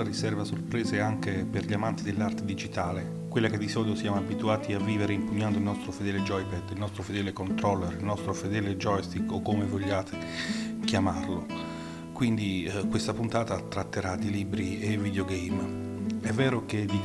letteratura riserva sorprese anche per gli amanti dell'arte digitale, quella che di solito siamo abituati a vivere impugnando il nostro fedele joypad, il nostro fedele controller, il nostro fedele joystick o come vogliate chiamarlo. Quindi eh, questa puntata tratterà di libri e videogame. È vero che di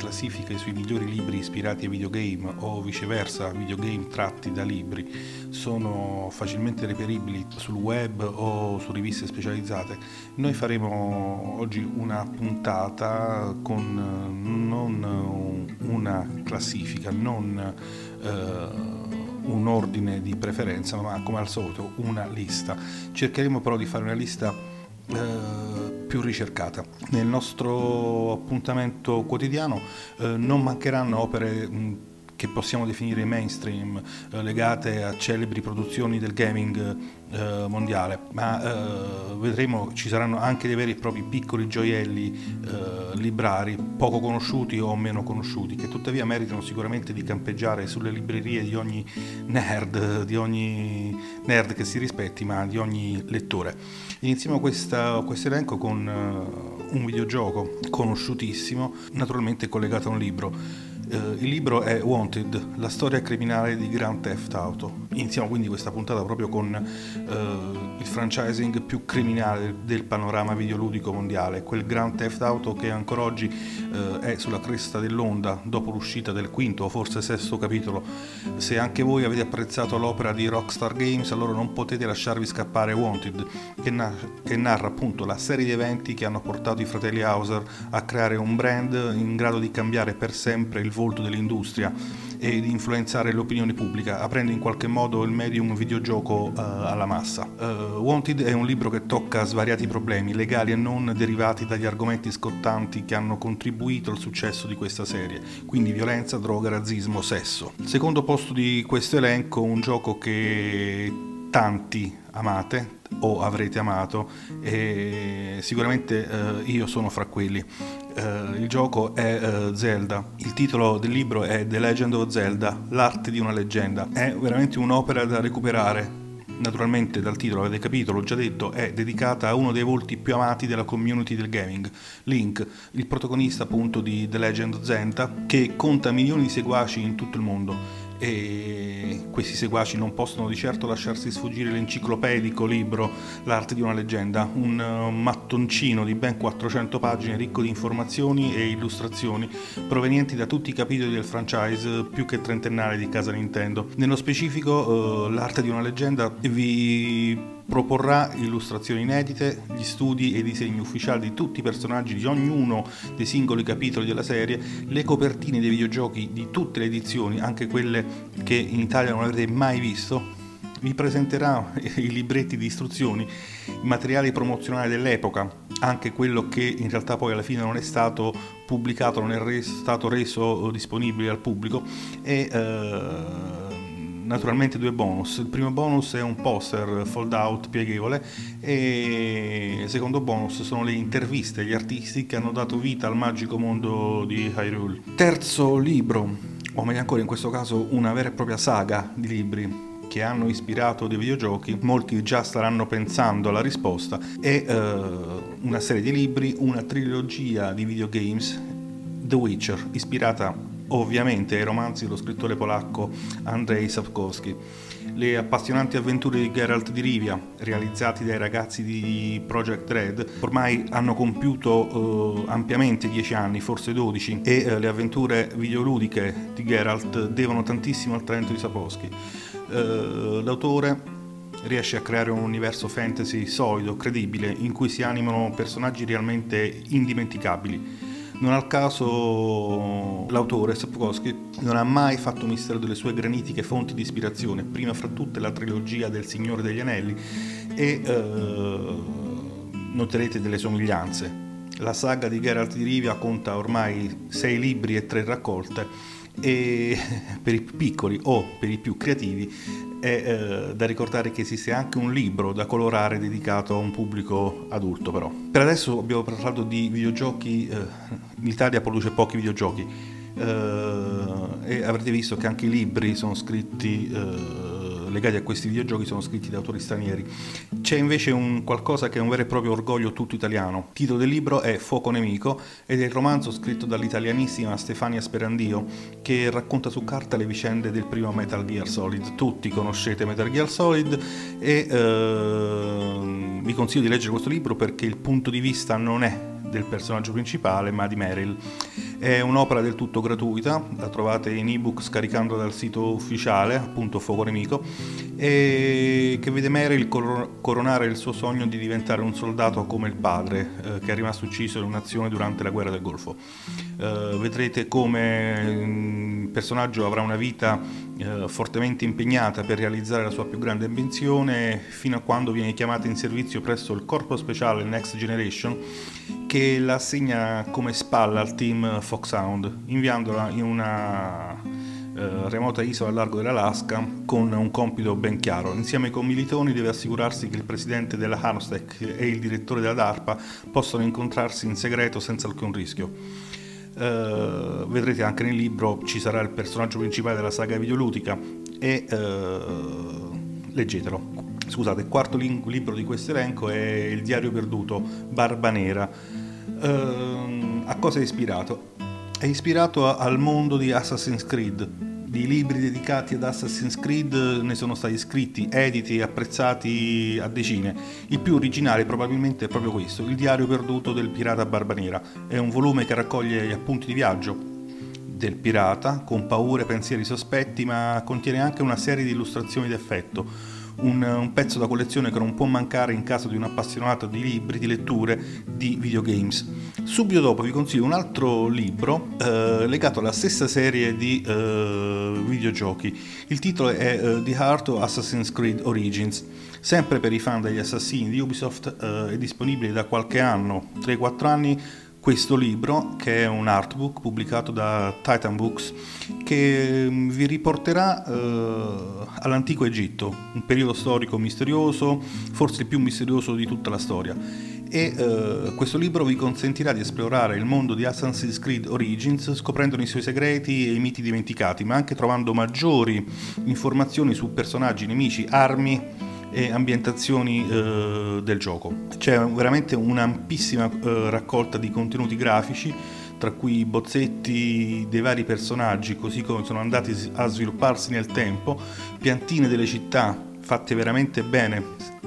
i suoi migliori libri ispirati ai videogame o viceversa videogame tratti da libri sono facilmente reperibili sul web o su riviste specializzate, noi faremo oggi una puntata con non una classifica, non uh, un ordine di preferenza, ma come al solito una lista. Cercheremo però di fare una lista uh, più ricercata. Nel nostro appuntamento quotidiano eh, non mancheranno opere mh, che possiamo definire mainstream, eh, legate a celebri produzioni del gaming eh, mondiale, ma eh, vedremo ci saranno anche dei veri e propri piccoli gioielli eh, librari, poco conosciuti o meno conosciuti, che tuttavia meritano sicuramente di campeggiare sulle librerie di ogni nerd, di ogni nerd che si rispetti, ma di ogni lettore. Iniziamo questo elenco con uh, un videogioco conosciutissimo, naturalmente collegato a un libro. Uh, il libro è Wanted, la storia criminale di Grand Theft Auto. Iniziamo quindi questa puntata proprio con uh, il franchising più criminale del panorama videoludico mondiale, quel Grand Theft Auto che ancora oggi uh, è sulla cresta dell'onda dopo l'uscita del quinto o forse sesto capitolo. Se anche voi avete apprezzato l'opera di Rockstar Games, allora non potete lasciarvi scappare Wanted, che, na- che narra appunto la serie di eventi che hanno portato i fratelli Hauser a creare un brand in grado di cambiare per sempre il volto dell'industria e di influenzare l'opinione pubblica, aprendo in qualche modo il medium videogioco uh, alla massa. Uh, Wanted è un libro che tocca svariati problemi, legali e non derivati dagli argomenti scottanti che hanno contribuito al successo di questa serie, quindi violenza, droga, razzismo, sesso. Secondo posto di questo elenco, un gioco che tanti amate o avrete amato e sicuramente eh, io sono fra quelli. Eh, il gioco è eh, Zelda, il titolo del libro è The Legend of Zelda, l'arte di una leggenda. È veramente un'opera da recuperare. Naturalmente dal titolo avete capito, l'ho già detto, è dedicata a uno dei volti più amati della community del gaming, Link, il protagonista appunto di The Legend of Zelda, che conta milioni di seguaci in tutto il mondo e questi seguaci non possono di certo lasciarsi sfuggire l'enciclopedico libro L'arte di una leggenda, un uh, mattoncino di ben 400 pagine ricco di informazioni e illustrazioni provenienti da tutti i capitoli del franchise più che trentennale di casa Nintendo. Nello specifico uh, L'arte di una leggenda vi proporrà illustrazioni inedite, gli studi e i disegni ufficiali di tutti i personaggi di ognuno dei singoli capitoli della serie, le copertine dei videogiochi di tutte le edizioni, anche quelle che in Italia non avrete mai visto, vi presenterà i libretti di istruzioni, i materiali promozionali dell'epoca, anche quello che in realtà poi alla fine non è stato pubblicato, non è stato reso disponibile al pubblico e eh, naturalmente due bonus. Il primo bonus è un poster fold out pieghevole e il secondo bonus sono le interviste agli artisti che hanno dato vita al magico mondo di Hyrule. Terzo libro, o meglio ancora in questo caso una vera e propria saga di libri che hanno ispirato dei videogiochi, molti già staranno pensando alla risposta, è uh, una serie di libri, una trilogia di videogames, The Witcher, ispirata ovviamente ai romanzi dello scrittore polacco Andrzej Sapkowski. Le appassionanti avventure di Geralt di Rivia, realizzati dai ragazzi di Project Red, ormai hanno compiuto eh, ampiamente 10 anni, forse 12, e eh, le avventure videoludiche di Geralt devono tantissimo al talento di Sapkowski. Eh, l'autore riesce a creare un universo fantasy solido, credibile, in cui si animano personaggi realmente indimenticabili non al caso l'autore, Sapkowski, non ha mai fatto mistero delle sue granitiche fonti di ispirazione, prima fra tutte la trilogia del Signore degli Anelli e eh, noterete delle somiglianze. La saga di Geralt di Rivia conta ormai sei libri e tre raccolte e per i più piccoli o per i più creativi è eh, da ricordare che esiste anche un libro da colorare dedicato a un pubblico adulto però. Per adesso abbiamo parlato di videogiochi, eh, l'Italia produce pochi videogiochi eh, e avrete visto che anche i libri sono scritti eh, legati a questi videogiochi sono scritti da autori stranieri. C'è invece un qualcosa che è un vero e proprio orgoglio tutto italiano. Il titolo del libro è Fuoco Nemico ed è il romanzo scritto dall'italianissima Stefania Sperandio che racconta su carta le vicende del primo Metal Gear Solid. Tutti conoscete Metal Gear Solid e eh, vi consiglio di leggere questo libro perché il punto di vista non è del personaggio principale, ma di Meryl. È un'opera del tutto gratuita, la trovate in ebook scaricando dal sito ufficiale, appunto Fuoco Nemico, e che vede Meryl coronare il suo sogno di diventare un soldato come il padre, eh, che è rimasto ucciso in un'azione durante la guerra del Golfo. Eh, vedrete come mm, il personaggio avrà una vita eh, fortemente impegnata per realizzare la sua più grande ambizione fino a quando viene chiamata in servizio presso il corpo speciale Next Generation che la assegna come spalla al team Foxhound, inviandola in una eh, remota isola al largo dell'Alaska con un compito ben chiaro. Insieme ai commilitoni deve assicurarsi che il presidente della Hanostec e il direttore della DARPA possano incontrarsi in segreto senza alcun rischio. Uh, vedrete anche nel libro ci sarà il personaggio principale della saga videoludica e uh, leggetelo. Scusate, il quarto libro di questo elenco è Il diario perduto, Barba Nera Uh, a cosa è ispirato? È ispirato a, al mondo di Assassin's Creed. Di libri dedicati ad Assassin's Creed ne sono stati scritti, editi e apprezzati a decine. Il più originale probabilmente è proprio questo, Il diario perduto del pirata Barba Nera. È un volume che raccoglie gli appunti di viaggio del pirata, con paure pensieri sospetti, ma contiene anche una serie di illustrazioni d'effetto un, un, pezzo da collezione che non può mancare in caso di un appassionato di libri, di letture, di videogames. Subito dopo vi consiglio un altro libro eh, legato alla stessa serie di eh, videogiochi. Il titolo è eh, The Heart of Assassin's Creed Origins. Sempre per i fan degli assassini di Ubisoft eh, è disponibile da qualche anno, 3-4 anni, questo libro, che è un artbook pubblicato da Titan Books, che mm, vi riporterà eh, all'antico Egitto, un periodo storico misterioso, forse il più misterioso di tutta la storia. E eh, questo libro vi consentirà di esplorare il mondo di Assassin's Creed Origins scoprendo i suoi segreti e i miti dimenticati, ma anche trovando maggiori informazioni su personaggi, nemici, armi e ambientazioni eh, del gioco. C'è veramente un'ampissima eh, raccolta di contenuti grafici, tra cui bozzetti dei vari personaggi, così come sono andati a svilupparsi nel tempo, piantine delle città fatte veramente bene,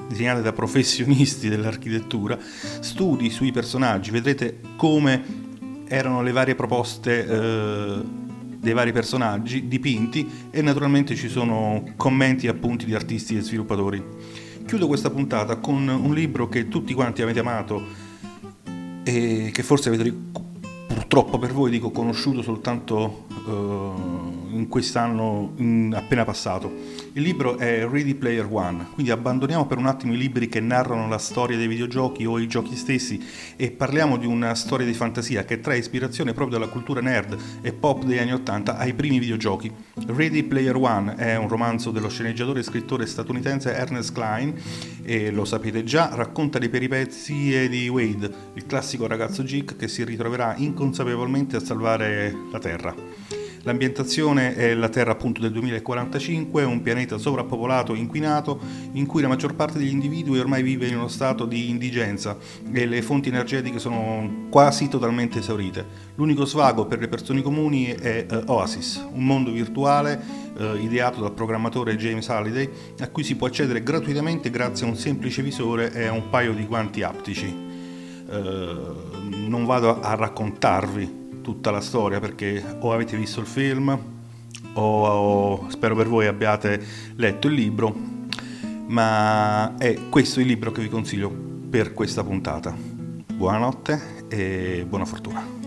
disegnate da professionisti dell'architettura, studi sui personaggi, vedrete come erano le varie proposte eh, dei vari personaggi dipinti e naturalmente ci sono commenti e appunti di artisti e sviluppatori. Chiudo questa puntata con un libro che tutti quanti avete amato e che forse avete purtroppo per voi dico conosciuto soltanto uh, in quest'anno in appena passato. Il libro è Ready Player One, quindi abbandoniamo per un attimo i libri che narrano la storia dei videogiochi o i giochi stessi e parliamo di una storia di fantasia che trae ispirazione proprio dalla cultura nerd e pop degli anni Ottanta ai primi videogiochi. Ready Player One è un romanzo dello sceneggiatore e scrittore statunitense Ernest Klein e lo sapete già, racconta le peripezie di Wade, il classico ragazzo geek che si ritroverà inconsapevolmente a salvare la Terra. L'ambientazione è la Terra appunto del 2045, un pianeta sovrappopolato e inquinato in cui la maggior parte degli individui ormai vive in uno stato di indigenza e le fonti energetiche sono quasi totalmente esaurite. L'unico svago per le persone comuni è uh, Oasis, un mondo virtuale uh, ideato dal programmatore James Halliday a cui si può accedere gratuitamente grazie a un semplice visore e a un paio di guanti aptici. Uh, non vado a raccontarvi tutta la storia perché o avete visto il film o, o spero per voi abbiate letto il libro, ma è questo il libro che vi consiglio per questa puntata. Buonanotte e buona fortuna.